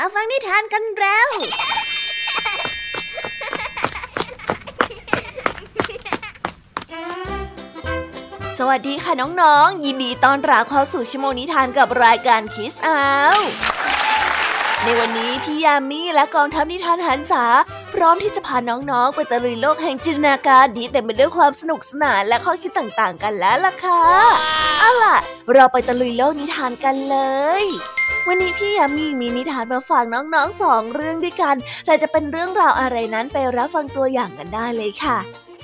มาฟังนิทานกันแล้ว สวัสดีค่ะน้องๆ ยินดีต้อนรับเข้าสู่ชั่วโมงนิทานกับรายการคิสอาวในวันนี้พี่ยามีและกองทัพนิทานหันษา พร้อมที่จะพาน้องๆ ไปตะลุยโลกแห่งจินตนาการดีเต็มไปด้วยความสนุกสนานและข้อคิดต่างๆ กันแล้วล่ะค่ะ เอาล่ะ เราไปตะลุยโลกนิทานกันเลย วันนี้พี่ยามีมีนิทานมาฝากน้องๆสองเรื่องด้วยกัน แต่จะเป็นเรื่องราวอะไรนั้นไปรับฟังตัวอย่างกันได้เลยค่ะ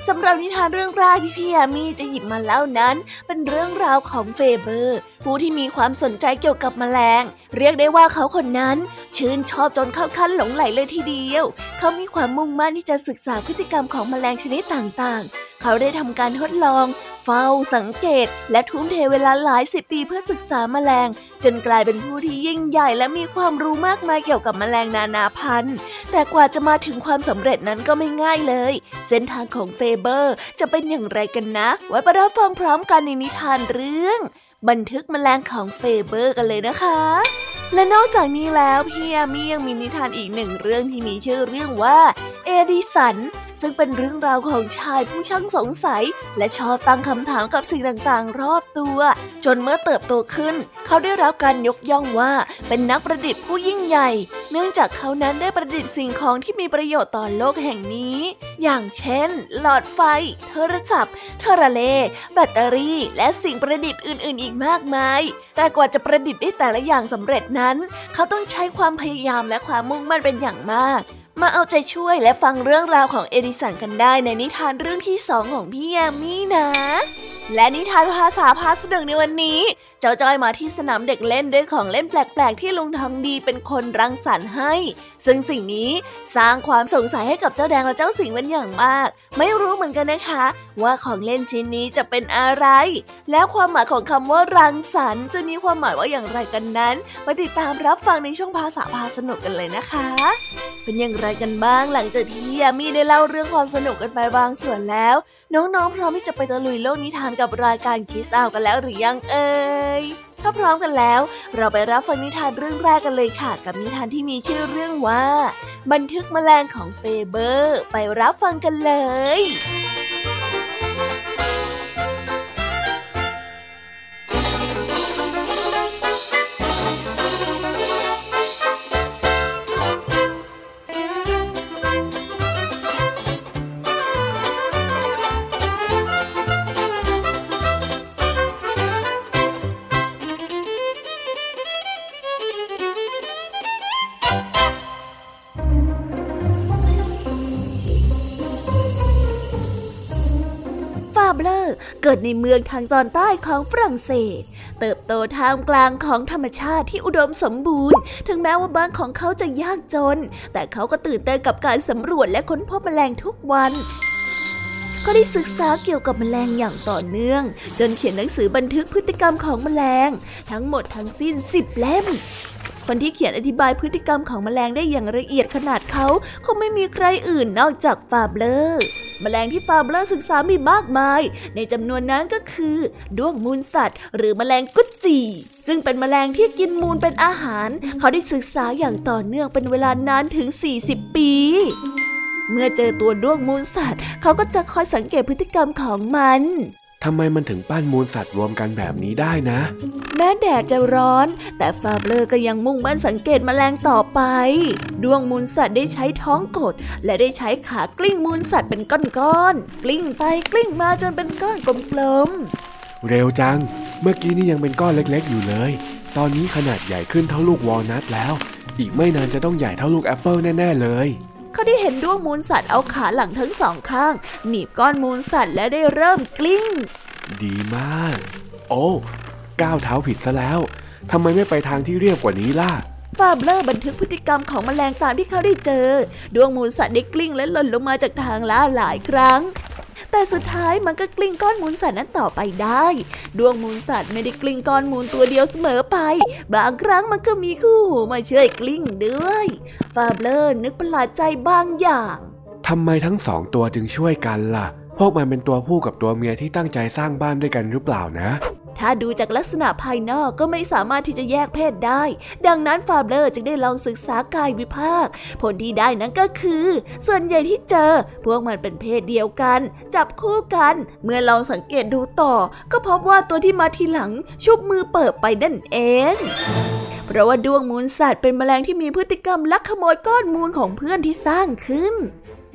สำหรับนิทานเรื่องแรกที่พี่ยามีจะหยิบมาเล่านั้น เป็นเรื่องราวของเฟเบอร์ ผู้ที่มีความสนใจเกี่ยวกับแมลง เรียกได้ว่าเขาคนนั้น ชื่นชอบจนเข้าขั้นหลงไหลเลยทีเดียว เขามีความมุ่งมั่นที่จะศึกษาพฤติกรรมของแมลงชนิดต่างๆ เขาได้ทำการทดลอง เฝ้า สังเกต และทุ่มเทเวลาหลายสิบปีเพื่อศึกษาแมลง จนกลายเป็นผู้ที่ยิ่งใหญ่และมีความรู้มากมายเกี่ยวกับแมลงนานาพันธุ์ แต่กว่าจะมาถึงความสำเร็จนั้นก็ไม่ง่ายเลย เส้นทางของเฟเบอร์จะเป็นอย่างไรกันนะ ไว้มารับฟังพร้อมกันในนิทานเรื่องบันทึกแมลงของเฟเบอร์กันเลยนะคะ และนอกจากนี้แล้วพี่มียังมีนิทานอีกหนึ่งเรื่องที่มีชื่อเรื่องว่าเอดิสัน ซึ่งเป็นเรื่องราวของชายผู้ช่างสงสัย และชอบตั้งคำถามกับสิ่งต่างๆ รอบตัว จนเมื่อเติบโตขึ้น เขาได้รับการยกย่องว่าเป็นนักประดิษฐ์ผู้ยิ่งใหญ่ เนื่องจากเขานั้นได้ประดิษฐ์สิ่งของที่มีประโยชน์ต่อโลกแห่งนี้ อย่างเช่น หลอดไฟ โทรศัพท์โทรเล แบตเตอรี่ และสิ่งประดิษฐ์อื่น ๆ อีกมากมาย แต่กว่าจะประดิษฐ์ได้แต่ละอย่างสำเร็จนั้น เขาต้องใช้ความพยายามและความมุ่งมั่นเป็นอย่างมากมาเอาใจช่วยและฟังเรื่องราวของเอดิสันกันได้ในนิทานเรื่องที่สองของพี่ยามีนะ และนิทานภาษาพาสนุกในวันนี้ เจ้าจ้อยมาที่สนามเด็กเล่นด้วยของเล่นแปลก ๆ ที่ลุงทองดีเป็นคนรังสรรค์ให้ ซึ่งสิ่งนี้สร้างความสงสัยให้กับเจ้าแดงและเจ้าสิงเป็นอย่างมาก ไม่รู้เหมือนกันนะคะ ว่าของเล่นชิ้นนี้จะเป็นอะไร แล้วความหมายของคำว่ารังสรรค์จะมีความหมายว่าอย่างไรกันนั้นมาติดตามรับฟังในช่วงภาษาพาสนุกกันเลยนะคะ เป็นอย่างไรกันบ้างหลังจากที่พี่ยามีได้เล่าเรื่องความสนุกกันไปบางส่วนแล้ว น้องๆพร้อมที่จะไปตะลุยโลกนิทานกับรายการคิสอากันแล้วหรือยังเอ่ย ถ้าพร้อมกันแล้ว เราไปรับฟังนิทานเรื่องแรกกันเลยค่ะ กับนิทานที่มีชื่อเรื่องว่า บันทึกแมลงของเฟเบอร์ ไปรับฟังกันเลย ในเมืองทางตอนใต้ของฝรั่งเศส เติบโตท่ามกลางของธรรมชาติที่อุดมสมบูรณ์ ถึงแม้ว่าบ้านของเขาจะยากจน แต่เขาก็ตื่นเต้นกับการสำรวจและค้นพบแมลงทุกวันก็ได้ศึกษาเกี่ยวกับแมลงอย่างต่อเนื่อง จนเขียนหนังสือบันทึกพฤติกรรมของแมลง ทั้งหมดทั้งสิ้นสิบเล่ม คนที่เขียนอธิบายพฤติกรรมของแมลงได้อย่างละเอียดขนาดเขาคงไม่มีใครอื่นนอกจากฟาเบลอร์ แมลงที่ฟาร์มเลอร์ศึกษามีมากมาย ในจำนวนนั้นก็คือด้วงมูลสัตว์ หรือแมลงกุจีซึ่งเป็นแมลงที่กินมูลเป็นอาหาร เขาได้ศึกษาอย่างต่อเนื่องเป็นเวลานานถึง 40 ปีเมื่อเจอตัวด้วงมูลสัตว์ เขาก็จะคอยสังเกตพฤติกรรมของมัน ทำไมมันถึงปั้นมูลสัตว์รวมกันแบบนี้ได้นะ แม้แดดจะร้อน แต่ฟาเบลอร์ก็ยังมุ่งมั่นสังเกตมแมลงต่อไป ดวงมูลสัตว์ได้ใช้ท้องกด และได้ใช้ขากลิ้งมูลสัตว์เป็นก้อนๆกลิ้งไปกลิ้งมาจนเป็นก้อนกลมๆเร็วจัง เมื่อกี้นี่ยังเป็นก้อนเล็กๆ อยู่เลย ตอนนี้ขนาดใหญ่ขึ้นเท่าลูกวอลนัทแล้ว อีกไม่นานจะต้องใหญ่เท่าลูกแอปเปิลแน่ๆเลยเขาได้เห็นด้วงมูลสัตว์เอาขาหลังทั้งสองข้าง หนีบก้อนมูลสัตว์และได้เริ่มกลิ้ง ดีมาก โอ้ ก้าวเท้าผิดซะแล้ว ทำไมไม่ไปทางที่เรียบกว่านี้ล่ะฟาเบลอร์บันทึกพฤติกรรมของแมลงตามที่เขาได้เจอ ด้วงมูลสัตว์ได้กลิ้งและหล่นลงมาจากทางลาดหลายครั้ง แต่สุดท้ายมันก็กลิ้งก้อนมูลสัตว์นั้นต่อไปได้ ด้วงมูลสัตว์ไม่ได้กลิ้งก้อนมูลตัวเดียวเสมอไป บางครั้งมันก็มีคู่หูมาช่วยกลิ้งด้วยฟาเบลอร์นึกประหลาดใจบางอย่างทำไมทั้งสองตัวจึงช่วยกันล่ะ พวกมันเป็นตัวผู้กับตัวเมียที่ตั้งใจสร้างบ้านด้วยกันหรือเปล่านะ ถ้าดูจากลักษณะภายนอกก็ไม่สามารถที่จะแยกเพศได้ ดังนั้นฟาเบลอร์จึงได้ลองศึกษากายวิภาค ผลที่ได้นั้นก็คือ ส่วนใหญ่ที่เจอ พวกมันเป็นเพศเดียวกัน จับคู่กัน เมื่อลองสังเกตดูต่อ ก็พบว่าตัวที่มาทีหลังชุบมือเปิบไปนั่นเองเพราะว่าด้วงมูลสัตว์เป็นแมลงที่มีพฤติกรรมลักขโมยก้อนมูลของเพื่อนที่สร้างขึ้น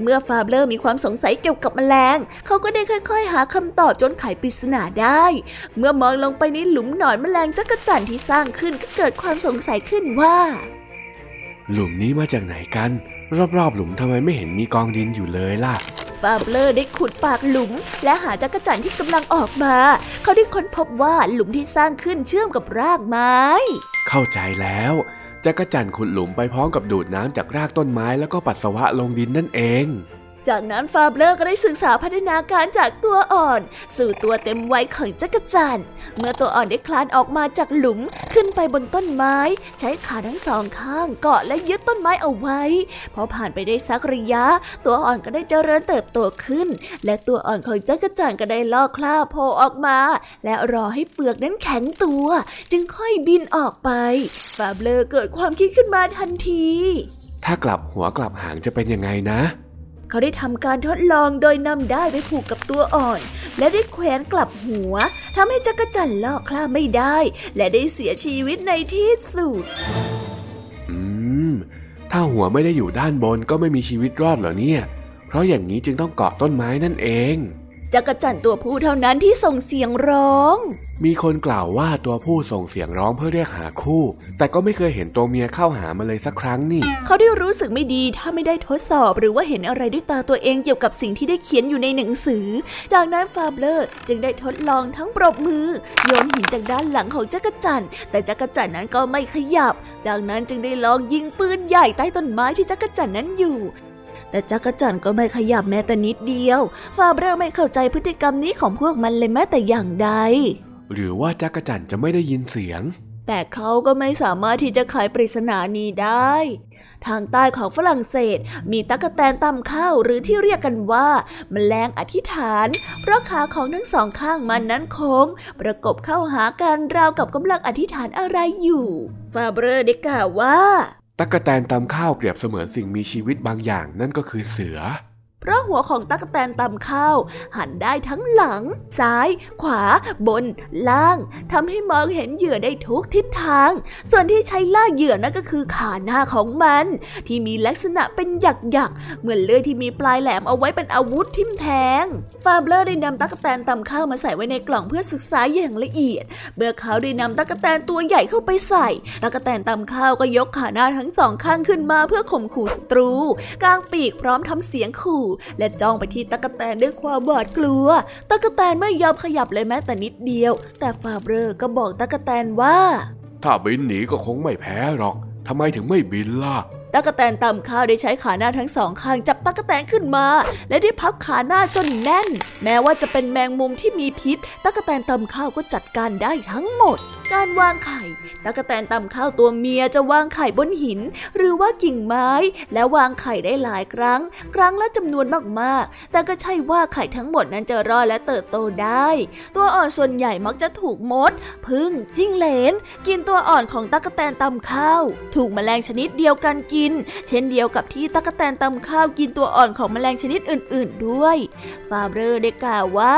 เมื่อฟาเบลอร์มีความสงสัยเกี่ยวกับแมลง เขาก็ได้ค่อย ๆ หาคำตอบจนไขปริศนาได้ เมื่อมองลงไปในหลุมหนอนแมลงจักรจั่นที่สร้างขึ้นก็เกิดความสงสัยขึ้นว่า หลุมนี้มาจากไหนกัน รอบๆ หลุมทำไมไม่เห็นมีกองดินอยู่เลยล่ะฟาเบลอร์ได้ขุดปากหลุม และหาจักรจั่นที่กำลังออกมา เขาได้ค้นพบว่าหลุมที่สร้างขึ้นเชื่อมกับรากไม้ เข้าใจแล้ว จักรจั่นขุดหลุมไปพร้อมกับดูดน้ำจากรากต้นไม้แล้วก็ปัสสาวะลงดินนั่นเอง จากนั้นฟาเบลอร์ก็ได้ศึกษาพัฒนาการจากตัวอ่อน สู่ตัวเต็มวัยของจักรจั่นเมื่อตัวอ่อนได้คลานออกมาจากหลุมขึ้นไปบนต้นไม้ ใช้ขาทั้งสองข้างเกาะและยึดต้นไม้เอาไว้ พอผ่านไปได้สักระยะ ตัวอ่อนก็ได้เจริญเติบโตขึ้น และตัวอ่อนของจักรจั่นก็ได้ลอกคราบโผล่ออกมา และรอให้เปลือกนั้นแข็งตัว จึงค่อยบินออกไปฟาเบลอร์เกิดความคิดขึ้นมาทันที ถ้ากลับหัวกลับหางจะเป็นยังไงนะ เขาได้ทำการทดลองโดยนำได้ไปผูกกับตัวอ่อน และได้แขวนกลับหัวทำให้จักรจั่นลอกคล้าไม่ได้ และได้เสียชีวิตในที่สุด อืม ถ้าหัวไม่ได้อยู่ด้านบนก็ไม่มีชีวิตรอดเหรอเนี่ย เพราะอย่างนี้จึงต้องเกาะต้นไม้นั่นเอง จักรจั่นตัวผู้เท่านั้นที่ส่งเสียงร้อง มีคนกล่าวว่าตัวผู้ส่งเสียงร้องเพื่อเรียกหาคู่ แต่ก็ไม่เคยเห็นตัวเมียเข้าหามาเลยสักครั้งนี่ เขาได้รู้สึกไม่ดีถ้าไม่ได้ทดสอบหรือว่าเห็นอะไรด้วยตาตัวเองเกี่ยวกับสิ่งที่ได้เขียนอยู่ในหนังสือ จากนั้นฟาเบลอร์จึงได้ทดลองทั้งปรบมือโยนหินจากด้านหลังของจักรจั่นแต่จักรจั่นนั้นก็ไม่ขยับ จากนั้นจึงได้ลองยิงปืนใหญ่ใต้ต้นไม้ที่จักรจั่นนั้นอยู่ แต่จักรจั่นก็ไม่ขยับแม้แต่นิดเดียว ฟาเบรไม่เข้าใจพฤติกรรมนี้ของพวกมันเลยแม้แต่อย่างใด หรือว่าจักรจั่นจะไม่ได้ยินเสียง แต่เขาก็ไม่สามารถที่จะไขปริศนานี้ได้ ทางใต้ของฝรั่งเศสมีตั๊กแตนตำข้าวหรือที่เรียกกันว่าแมลงอธิษฐาน เพราะขาของทั้งสองข้างมันนั้นโค้ง ประกบเข้าหากันราวกับกำลังอธิษฐานอะไรอยู่ ฟาเบรได้กล่าวว่า ตั๊กแตนตำข้าวเปรียบเสมือนสิ่งมีชีวิตบางอย่างนั่นก็คือเสือ เพราะหัวของตั๊กแตนตำข้าวหันได้ทั้งหลัง ซ้าย ขวา บน ล่างทำให้มองเห็นเหยื่อได้ทุกทิศทาง ส่วนที่ใช้ล่าเหยื่อนั่นก็คือขาหน้าของมัน ที่มีลักษณะเป็นหยักหยักเหมือนเลื่อยที่มีปลายแหลมเอาไว้เป็นอาวุธทิ่มแทง ฟาเบลอร์ได้นำตั๊กแตนตำข้าวมาใส่ไว้ในกล่องเพื่อศึกษาอย่างละเอียดเมื่อเขาได้นำตั๊กแตนตัวใหญ่เข้าไปใส่ตั๊กแตนตำข้าวก็ยกขาหน้าทั้งสองข้างขึ้นมาเพื่อข่มขู่ศัตรูกางปีกพร้อมทำเสียงขู่และจ้องไปที่ตะกแตนด้วยความหวาดกลัว ตะกแตนไม่ยอมขยับเลยแม้แต่นิดเดียว แต่ฟาเบอร์ก็บอกตะกแตนว่า ถ้าบินหนีก็คงไม่แพ้หรอกทำไมถึงไม่บินล่ะ ตะกแตนตำข้าวได้ใช้ขาหน้าทั้งสองข้างจับตะกแตนขึ้นมา และได้พับขาหน้าจนแน่น แม้ว่าจะเป็นแมงมุมที่มีพิษตะกแตนตำข้าวก็จัดการได้ทั้งหมด การวางไข่ตะกแตนตำข้าวตัวเมียจะวางไข่บนหิน หรือว่ากิ่งไม้ และวางไข่ได้หลายครั้ง ครั้งละจำนวนมากๆ แต่ก็ใช่ว่าไข่ทั้งหมดนั้นจะรอดและเติบโตได้ ตัวอ่อนส่วนใหญ่มักจะถูกมด พึ่งจิ้งเหลน กินตัวอ่อนของตะกแตนตำข้าว ถูกแมลงชนิดเดียวกันกินเช่นเดียวกับที่ตะกแตนตำข้าวกินตัวอ่อนของแมลงชนิดอื่น ๆ ด้วยฟาเบอร์ได้กล่าวว่า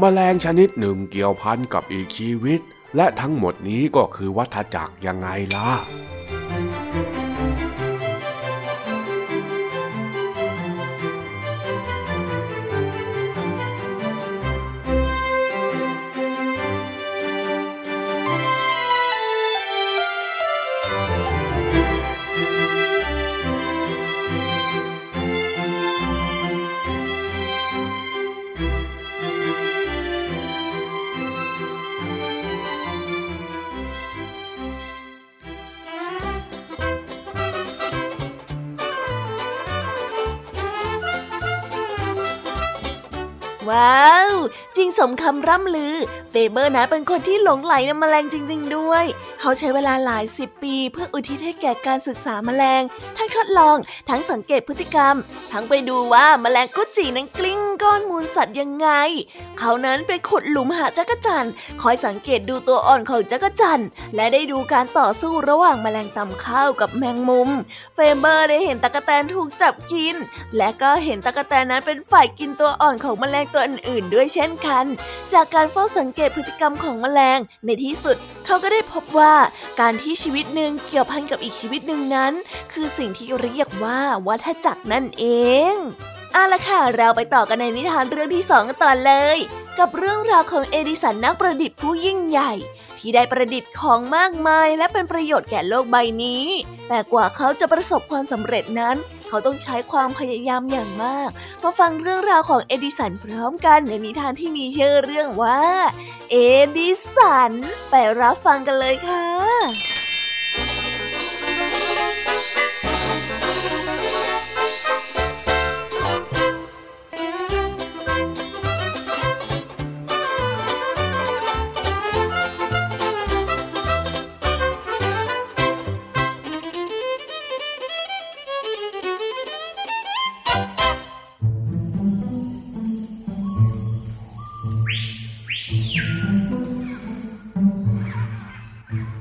แมลงชนิดหนึ่งเกี่ยวพันกับอีกชีวิต และทั้งหมดนี้ก็คือวัฏจักรยังไงล่ะ ว้าว จริงสมคำร่ำลือ เฟเบอร์นะเป็นคนที่หลงใหลในแมลงจริง ๆ ด้วย เขาใช้เวลาหลายสิบปี เพื่ออุทิศให้แก่การศึกษาแมลง ทั้งทดลอง ทั้งสังเกตพฤติกรรม ทั้งไปดูว่าแมลงกุดจี่นั้นกลิ้ง ก้อนมูลสัตว์ยังไง เขานั้นไปขุดหลุมหาจักจั่นคอยสังเกตดูตัวอ่อนของจักจั่นและได้ดูการต่อสู้ระหว่างแมลงตำข้าวกับแมงมุม เฟเบอร์ได้เห็นตั๊กแตนถูกจับกิน และก็เห็นตะกแตนนั้นเป็นฝ่ายกินตัวอ่อนของแมลงตัวอื่นๆ ด้วยเช่นกัน จากการเฝ้าสังเกตพฤติกรรมของแมลงในที่สุด เขาก็ได้พบว่าการที่ชีวิตหนึ่งเกี่ยวพันกับอีกชีวิตหนึ่งนั้น คือสิ่งที่เรียกว่าวัฏจักรนั่นเอง เอาละค่ะ เราไปต่อกันในนิทานเรื่องที่สองกันต่อเลย กับเรื่องราวของเอดิสันนักประดิษฐ์ผู้ยิ่งใหญ่ ที่ได้ประดิษฐ์ของมากมายและเป็นประโยชน์แก่โลกใบนี้ แต่กว่าเขาจะประสบความสำเร็จนั้น เขาต้องใช้ความพยายามอย่างมาก มาฟังเรื่องราวของเอดิสันพร้อมกันในนิทานที่มีชื่อเรื่องว่า เอดิสัน ไปรับฟังกันเลยค่ะ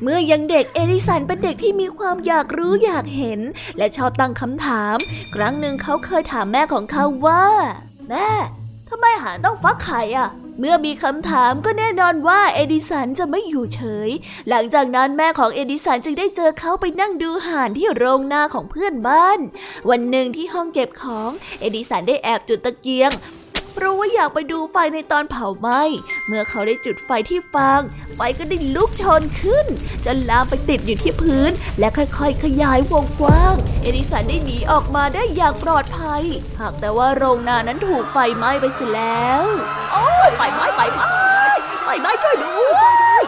เมื่อยังเด็กเอริสันเป็นเด็กที่มีความอยากรู้อยากเห็น และชอบตั้งคำถาม ครั้งหนึ่งเขาเคยถามแม่ของเขาว่า แม่ทำไมหานต้องฟักไข่อะเมื่อมีคำถามก็แน่นอนว่าเอดิสันจะไม่อยู่เฉย หลังจากนั้นแม่ของเอดิสันจึงได้เจอเขาไปนั่งดูห่านที่โรงนาของเพื่อนบ้าน วันหนึ่งที่ห้องเก็บของ เอดิสันได้แอบจุดตะเกียง เพราะว่าอยากไปดูไฟในตอนเผาไหม้ เมื่อเขาได้จุดไฟที่ฟาง ไฟก็ได้ลุกโชนขึ้น จนลามไปติดอยู่ที่พื้น และค่อยๆ ขยายวงกว้าง เอดิสันได้หนีออกมาได้อย่างปลอดภัย หากแต่ว่าโรงนานั้นถูกไฟไหม้ไปเสียแล้ว โอ้ยไฟไหม้ไฟไหม้ไฟไหม้ช่วยด้วย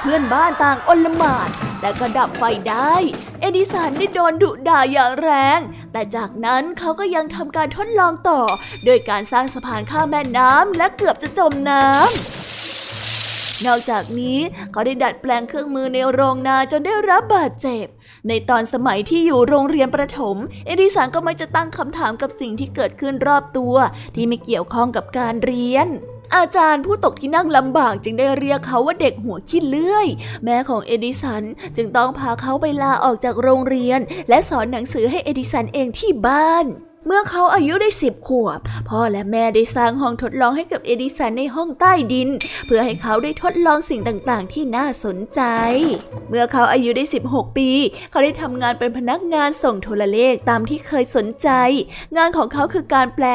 เพื่อนบ้านต่างอลหมาดแต่ก็ดับไฟได้ เอดิสันได้โดนดุด่าอย่างแรง แต่จากนั้นเขาก็ยังทำการทดลองต่อ โดยการสร้างสะพานข้ามแม่น้ำและเกือบจะจมน้ำนอกจากนี้เขาได้ดัดแปลงเครื่องมือในโรงนาจนได้รับบาดเจ็บ ในตอนสมัยที่อยู่โรงเรียนประถม เอดิสันก็ไม่จะตั้งคำถามกับสิ่งที่เกิดขึ้นรอบตัว ที่ไม่เกี่ยวข้องกับการเรียน อาจารย์ผู้ตกที่นั่งลำบากจึงได้เรียกเขาว่าเด็กหัวขี้เลื่อย แม่ของเอดิสันจึงต้องพาเขาไปลาออกจากโรงเรียน และสอนหนังสือให้เอดิสันเองที่บ้าน เมื่อเขาอายุได้สิบขวบ พ่อและแม่ได้สร้างห้องทดลองให้กับเอดิสันในห้องใต้ดิน เพื่อให้เขาได้ทดลองสิ่งต่างๆ ที่น่าสนใจ เมื่อเขาอายุได้ 16 ปี เขาได้ทำงานเป็นพนักงานส่งโทรเลขตามที่เคยสนใจ งานของเขาคือการแปล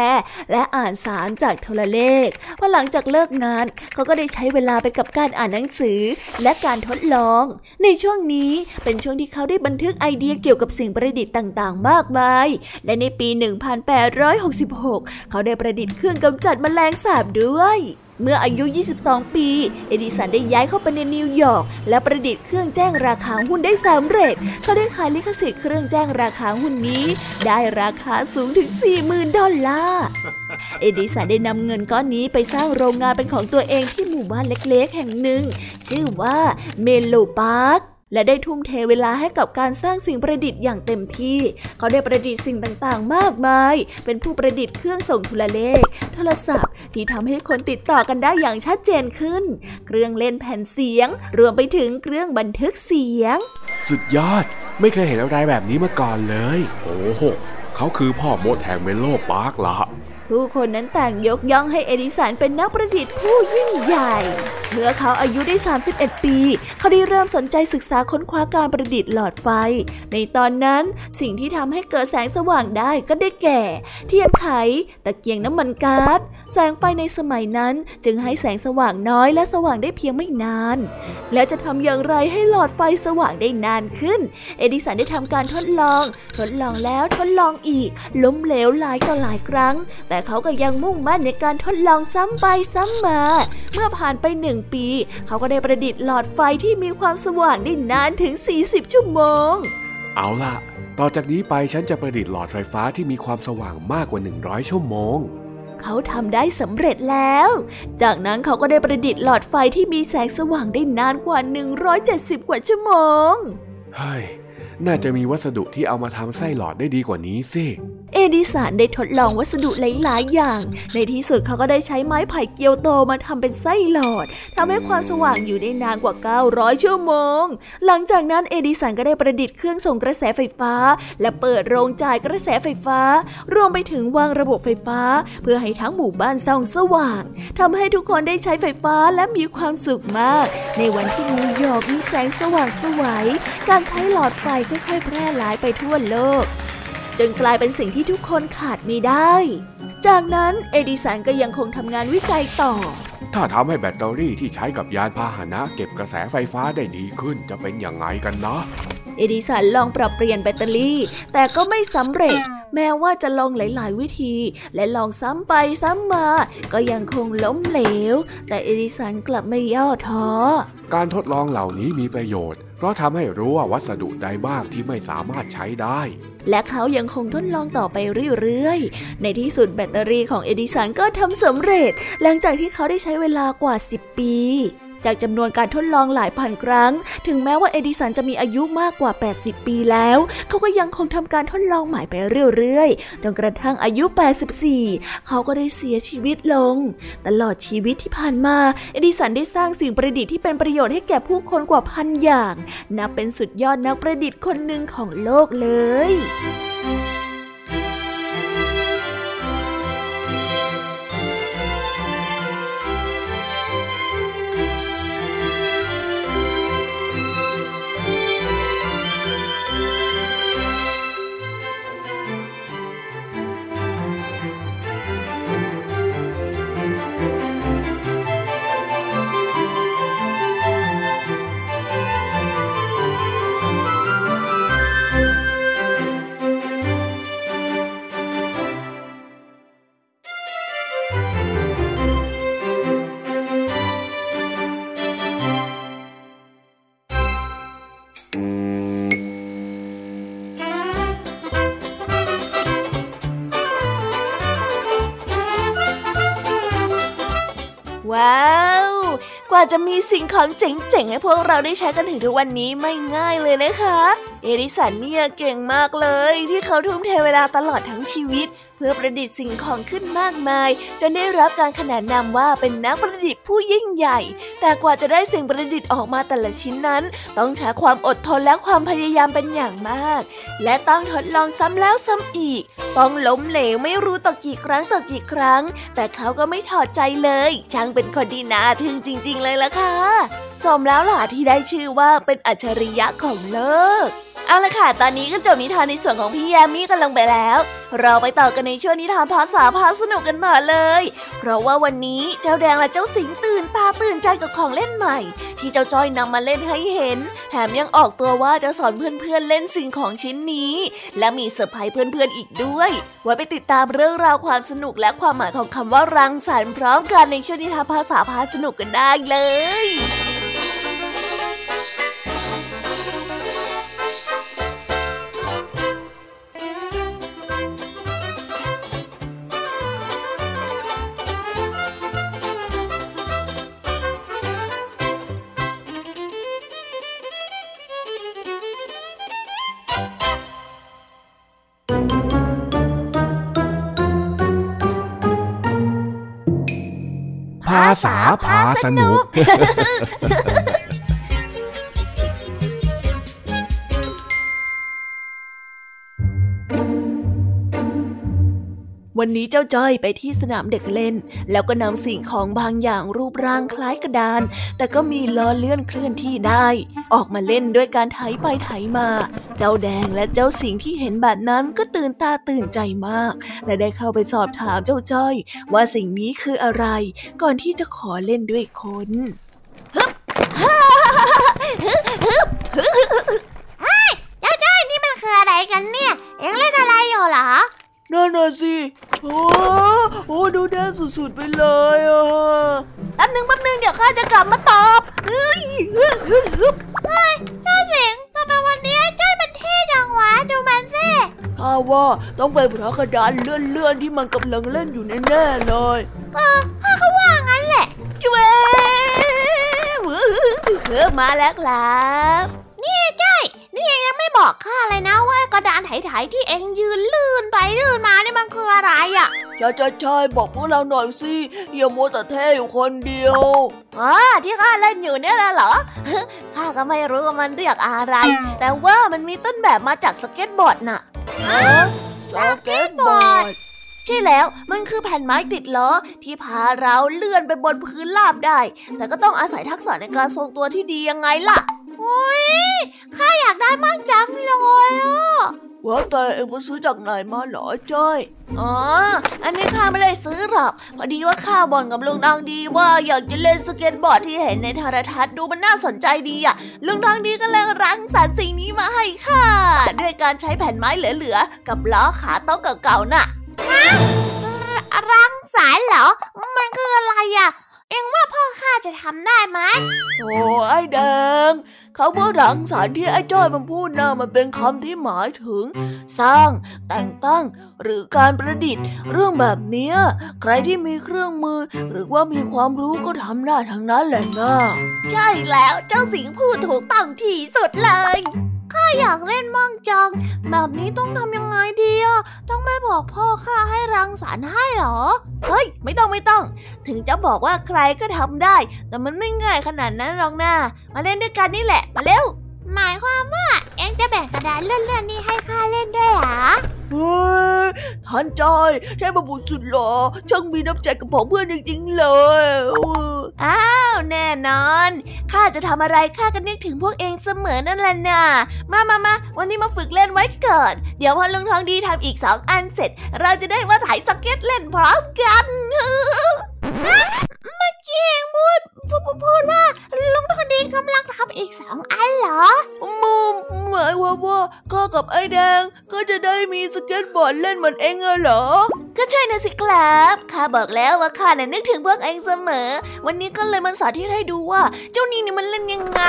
และอ่านสารจากโทรเลขพอหลังจากเลิกงาน เขาก็ได้ใช้เวลาไปกับการอ่านหนังสือ และการทดลอง ในช่วงนี้เป็นช่วงที่เขาได้บันทึกไอเดียเกี่ยวกับสิ่งประดิษฐ์ต่าง ๆ มากมายและในปีหนึ่ง1866 เขาได้ประดิษฐ์เครื่องกำจัดแมลงสาบด้วยเมื่ออายุ 22 ปี เอดิสันได้ย้ายเข้าไปในนิวยอร์กและประดิษฐ์เครื่องแจ้งราคาหุ้นได้สำเร็จ เขาได้ขายลิขสิทธิ์เครื่องแจ้งราคาหุ้นนี้ ได้ราคาสูงถึง 40,000 ดอลลาร์ เอดิสันได้นำเงินก้อนนี้ไปสร้างโรงงานเป็นของตัวเองที่หมู่บ้านเล็กๆ แห่งหนึ่ง ชื่อว่าเมนโลพาร์ก และได้ทุ่มเทเวลาให้กับการสร้างสิ่งประดิษฐ์อย่างเต็มที่ เขาได้ประดิษฐ์สิ่งต่างๆ มากมาย เป็นผู้ประดิษฐ์เครื่องส่งโทรเลข โทรศัพท์ ที่ทำให้คนติดต่อกันได้อย่างชัดเจนขึ้น เครื่องเล่นแผ่นเสียง รวมไปถึงเครื่องบันทึกเสียง สุดยอด ไม่เคยเห็นอะไรแบบนี้มาก่อนเลย โอ้โหเขาคือพ่อมดแห่งเมนโลพาร์กล่ะ ผู้คนนั้นต่างยกย่องให้เอดิสันเป็นนักประดิษฐ์ผู้ยิ่งใหญ่ เมื่อเขาอายุได้ 31 ปี เขาได้เริ่มสนใจศึกษาค้นคว้าการประดิษฐ์หลอดไฟ ในตอนนั้นสิ่งที่ทำให้เกิดแสงสว่างได้ก็ได้แก่ เทียนไข ตะเกียงน้ำมันก๊าซแสงไฟในสมัยนั้นจึงให้แสงสว่างน้อยและสว่างได้เพียงไม่นาน แล้วจะทำอย่างไรให้หลอดไฟสว่างได้นานขึ้น เอดิสันได้ทำการทดลอง ทดลองแล้วทดลองอีก ล้มเหลวหลายต่อหลายครั้งแต่แต่เขาก็ยังมุ่งมั่นในการทดลองซ้ำไปซ้ำมา เมื่อผ่านไปหนึ่งปี เขาก็ได้ประดิษฐ์หลอดไฟที่มีความสว่างได้นานถึง 40 ชั่วโมง เอาล่ะ ต่อจากนี้ไปฉันจะประดิษฐ์หลอดไฟฟ้าที่มีความสว่างมากกว่า 100 ชั่วโมงเขาทำได้สำเร็จแล้ว จากนั้นเขาก็ได้ประดิษฐ์หลอดไฟที่มีแสงสว่างได้นานกว่า 170 กว่าชั่วโมง เฮ้ย น่าจะมีวัสดุที่เอามาทำไส้หลอดได้ดีกว่านี้สิ เอดิสันได้ทดลองวัสดุหลาย ๆ อย่าง ในที่สุดเขาก็ได้ใช้ไม้ไผ่เกียวโตมาทำเป็นไส้หลอดทำให้ความสว่างอยู่ได้นานกว่า 900 ชั่วโมง หลังจากนั้นเอดิสันก็ได้ประดิษฐ์เครื่องส่งกระแสไฟฟ้า และเปิดโรงจ่ายกระแสไฟฟ้า รวมไปถึงวางระบบไฟฟ้า เพื่อให้ทั้งหมู่บ้านส่องสว่างทำให้ทุกคนได้ใช้ไฟฟ้าและมีความสุขมาก ในวันที่นิวยอร์กมีแสงสว่างสวยการใช้หลอดไฟค่อยๆ แพร่หลายไปทั่วโลก จนกลายเป็นสิ่งที่ทุกคนขาดไม่ได้ จากนั้นเอดิสันก็ยังคงทำงานวิจัยต่อ ถ้าทำให้แบตเตอรี่ที่ใช้กับยานพาหนะเก็บกระแสไฟฟ้าได้ดีขึ้นจะเป็นยังไงกันนะ เอดิสันลองปรับเปลี่ยนแบตเตอรี่ แต่ก็ไม่สำเร็จ แม้ว่าจะลองหลาย ๆ วิธี และลองซ้ำไปซ้ำมา ก็ยังคงล้มเหลว แต่เอดิสันกลับไม่ย่อท้อ การทดลองเหล่านี้มีประโยชน์เพ ราะทำให้รู้ว่าวัสดุใดบ้างที่ไม่สามารถใช้ได้ และเขายังคงทดลองต่อไปเรื่อยๆ ในที่สุดแบตเตอรี่ของเอดิสันก็ทำสำเร็จ หลังจากที่เขาได้ใช้เวลากว่า 10 ปี จากจำนวนการทดลองหลายพันครั้ง ถึงแม้ว่าเอดิสันจะมีอายุมากกว่า 80 ปีแล้ว เขาก็ยังคงทำการทดลองใหม่ไปเรื่อยๆ จนกระทั่งอายุ 84 เขาก็ได้เสียชีวิตลง ตลอดชีวิตที่ผ่านมา เอดิสันได้สร้างสิ่งประดิษฐ์ที่เป็นประโยชน์ให้แก่ผู้คนกว่าพันอย่าง นับเป็นสุดยอดนักประดิษฐ์คนหนึ่งของโลกเลย ว่าจะมีสิ่งของเจ๋งๆ ให้พวกเราได้ใช้กันถึงทุกวันนี้ไม่ง่ายเลยนะคะ เอริสันเนี่ยเก่งมากเลย ที่เขาทุ่มเทเวลาตลอดทั้งชีวิตเพื่อประดิษฐ์สิ่งของขึ้นมากมาย จนได้รับการขนานนามว่าเป็นนักประดิษฐ์ผู้ยิ่งใหญ่ แต่กว่าจะได้สิ่งประดิษฐ์ออกมาแต่ละชิ้นนั้น ต้องใช้ความอดทนและความพยายามเป็นอย่างมาก และต้องทดลองซ้ำแล้วซ้ำอีก ต้องล้มเหลวไม่รู้ต่อกี่ครั้งต่อกี่ครั้ง แต่เขาก็ไม่ถอดใจเลย ช่างเป็นคนดีน่าทึ่งจริง ๆ เลยล่ะค่ะสมแล้วล่ะที่ได้ชื่อว่าเป็นอัจฉริยะของโลก เอาละค่ะ ตอนนี้ก็จบนิทานในส่วนของพี่แยมมี่กันลงไปแล้ว เราไปต่อกันในช่วงนิทานภาษาพาสนุกกันต่อเลย เพราะว่าวันนี้เจ้าแดงและเจ้าสิงตื่นตาตื่นใจกับของเล่นใหม่ ที่เจ้าจ้อยนำมาเล่นให้เห็น แถมยังออกตัวว่าจะสอนเพื่อนๆเล่นสิ่งของชิ้นนี้ และมีเซอร์ไพรส์เพื่อนๆอีกด้วย ไว้ไปติดตามเรื่องราวความสนุกและความหมายของคำว่ารังสรรค์พร้อมกันในช่วงนิทานภาษาพาสนุกกันได้เลย ภาษาพาสนุก วันนี้เจ้าจ้อยไปที่สนามเด็กเล่น แล้วก็นำสิ่งของบางอย่างรูปร่างคล้ายกระดาน แต่ก็มีล้อเลื่อนเคลื่อนที่ได้ ออกมาเล่นด้วยการไถไปไถมา เจ้าแดงและเจ้าสิงที่เห็นแบบนั้นก็ตื่นตาตื่นใจมาก และได้เข้าไปสอบถามเจ้าจ้อย ว่าสิ่งนี้คืออะไร ก่อนที่จะขอเล่นด้วยคนเจ้าจ้อยนี่มันคืออะไรกันเนี่ยเอ็งเล่นอะไรอยู่เหรอ นั่นน่ะสิ โอ้โอ้ดูแดงสุดๆไปเลยอะแป๊บนึงแป๊บนึงเดี๋ยวข้าจะกลับมาตอบเฮ้ยฮึบฮึบฮึบเฮ้ยเจ้าสิงทำไมวันนี้จ้อยมันเท่จังวะ ดูมันสิข้าว่าต้องเป็นเพราะกระดานเลื่อนๆที่มันกำลังเล่นอยู่แน่ๆเลย เออข้าก็ว่างั้นแหละจุ๊บเฮ้มาแล้วครับนี่จ้อ ยนี่เอ็งยังไม่บอกข้าเลยนะว่าไอ้กระดานไถๆที่เอ็งยืนลื่นไปลื่นมาใช่ใช่ใช่บอกพวกเราหน่อยสิอย่ามัวแต่เท่อยู่คนเดียวอ๋อที่ข้าเล่นอยู่เนี่ยเหรอข้าก็ไม่รู้ว่ามันเรียกอะไร แต่ว่ามันมีต้นแบบมาจากสเก็ตบอร์ดน่ะสเก็ตบอร์ดใช่แล้วมันคือแผ่นไม้ติดล้อที่พาเราเลื่อนไปบนพื้นราบได้ แต่ก็ต้องอาศัยทักษะในการทรงตัวที่ดียังไงล่ะ อุ้ยข้าอยากได้มากจังเลยอะว่าแต่เอ็งไปซื้อจากไหนมาเหรอจ้อยอ๋อ อันนี้ข้าไม่ได้ซื้อหรอก พอดีว่าข้าบ่นกับลุงนางดีว่าอยากจะเล่นสเก็ตบอร์ดที่เห็นในโทรทัศน์ดูมันน่าสนใจดีอะ ลุงนางดีก็เลยรังสรรค์สิ่งนี้มาให้ข้าด้วยการใช้แผ่นไม้เหลือๆ กับล้อขาโต๊ะเก่าๆน่ะรังสรรค์เหรอ มันคืออะไรอะ เอ็งว่าพ่อข้าจะทำได้ไหมโอ้ไอ้แดงเขาว่ารังสรรค์ที่ไอ้จ้อยมันพูดนะมันเป็นคำที่หมายถึง สร้างแต่งตั้ง หรือการประดิษฐ์ เรื่องแบบนี้ใครที่มีเครื่องมือ หรือว่ามีความรู้ก็ทำได้ทั้งนั้นแหละนะใช่แล้วเจ้าสิงพูดถูกต้องที่สุดเลย ข้าอยากเล่นมั่งจัง แบบนี้ต้องทำยังไงดีอะต้องไม่บอกพ่อข้าให้รังสรรค์ให้หรอ เฮ้ย ไม่ต้องไม่ต้อง ถึงจะบอกว่าใครก็ทำได้ แต่มันไม่ง่ายขนาดนั้นหรอกนะมาเล่นด้วยกันนี่แหละ มาเร็ว หมายความว่าเอ็งจะแบ่งกระดาษเลื่อนๆนี่ให้ข้าเล่นด้วยหรอเฮ้ยท่านจอยใช่บบุสุดหล่อช่างมีน้ำใจกับผมเพื่อนจริงๆเลยอ้าวแน่นอนข้าจะทำอะไรข้าก็นึกถึงพวกเองเสมอนั่นแหละน่ะมามามาวันนี้มาฝึกเล่นไว้ก่อนเดี๋ยวพอลุงทองดีทำอีกสองอันเสร็จ เราจะได้มาถ่ายสเก็ตเล่นพร้อมกันเมื่อกี้เองพูด พูดว่าลุงทอดีกำลังทำอีกสองอันเหรอมุมหมายความว่าข้ากับไอ้แดงก็จะได้มีสเก็ตบอร์ดเล่นเหมือนเองเหรอ ก็ใช่นะสิครับข้าบอกแล้วว่าข้าน่ะนึกถึงพวกเองเสมอ วันนี้ก็เลยมันสาธิตให้ดูว่า เจ้านี่นี่มันเล่นยังไง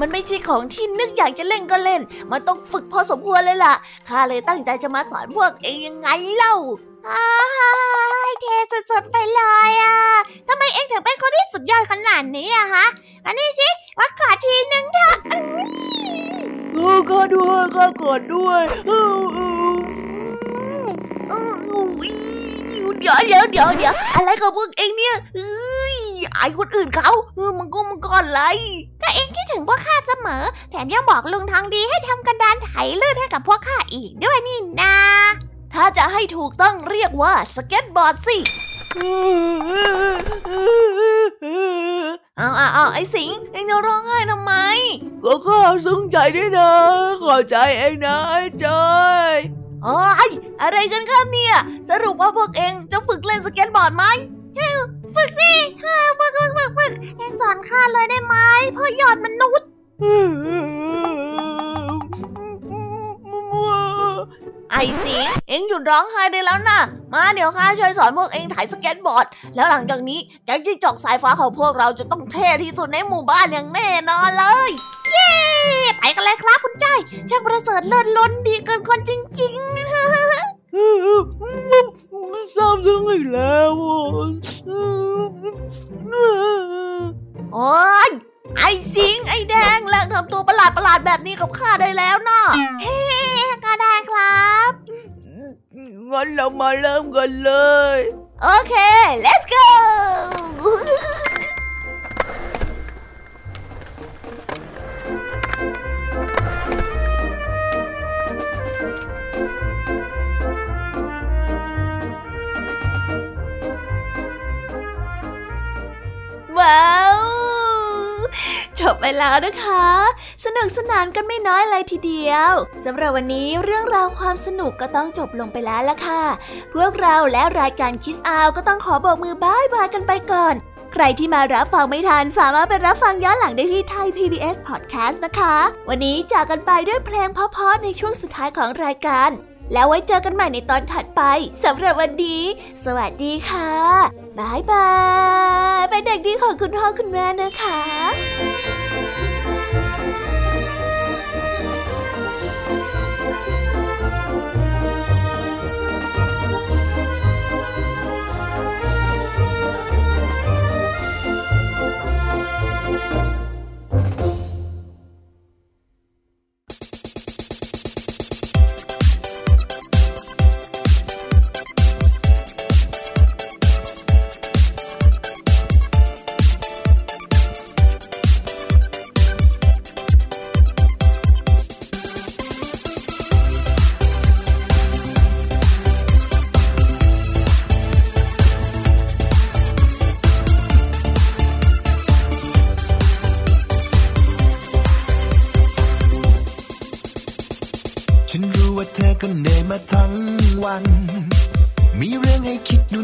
มันไม่ใช่ของที่นึกอยากจะเล่นก็เล่น มันต้องฝึกพอสมควรเลยล่ะข้าเลยตั้งใจจะมาสอนพวกเองยังไงเล่าอ้าย เทสุดๆไปเลยอะทำไมเองถึงเป็นคนที่สุดยอดขนาดนี้อะฮะ อันนี้สิว่าขอทีนึงเถอะเออก็ด้วยก็กดด้วยเดี๋ยวเดี๋ยวเดี๋ยวเดี๋ยวอะไรกับพวกเองเนี่ยเอ้ยคนอื่นเขาเออมันก็มันก่อนไรก็เองคิดถึงพวกข้าเสมอ แถมยังบอกลุงทางดีให้ทำกระดานไถลื่นให้กับพวกข้าอีกด้วยนี่นา ถ้าจะให้ถูกต้องเรียกว่าสเก็ตบอร์ดสิ เอาเอาเอาไอ้สิง เอ็งจะร้องไห้ทำไม ก็ข้าซึ้งใจด้วยนะขอบใจเอ็งนะไอ้จอยโอ้ยอะไรกันครับเนี่ย สรุปว่าพวกเอ็งจะฝึกเล่นสเก็ตบอร์ดไหมฝึกสิฝึกฝึกฝึกฝึกเอ็งสอนข้าเลยได้ไหมพ่อยอดมนุษย์ ไอ้สิงเอ็งหยุดร้องไห้ได้แล้วนะมาเดี๋ยวข้าช่วยสอนพวกเอ็งถ่ายสเก็ตบอร์ด แล้วหลังจากนี้แก๊งจิ้งจอกสายฟ้าของพวกเราจะต้องเท่ที่สุดในหมู่บ้านอย่างแน่นอนเลย เย้ ไปกันเลยครับคุณใจช่างประเสริฐเลิศล้นดีเกินคนจริงๆ ยวสำหรับวันนี้เรื่องราวความสนุกก็ต้องจบลงไปแล้วละค่ะ พวกเราและรายการคิสอาวก็ต้องขอบอกมือบายบายกันไปก่อน ใครที่มารับฟังไม่ทันสามารถไปรับฟังย้อนหลังได้ที่ไทย PBS Podcast นะคะ วันนี้จากกันไปด้วยเพลงเพราะๆในช่วงสุดท้ายของรายการ แล้วไว้เจอกันใหม่ในตอนถัดไปสำหรับวันนี้ สวัสดีค่ะบายบายเป็นเด็กดีของคุณพ่อคุณแม่นะคะ มาทั้งวัน มีเรื่องให้คิดดู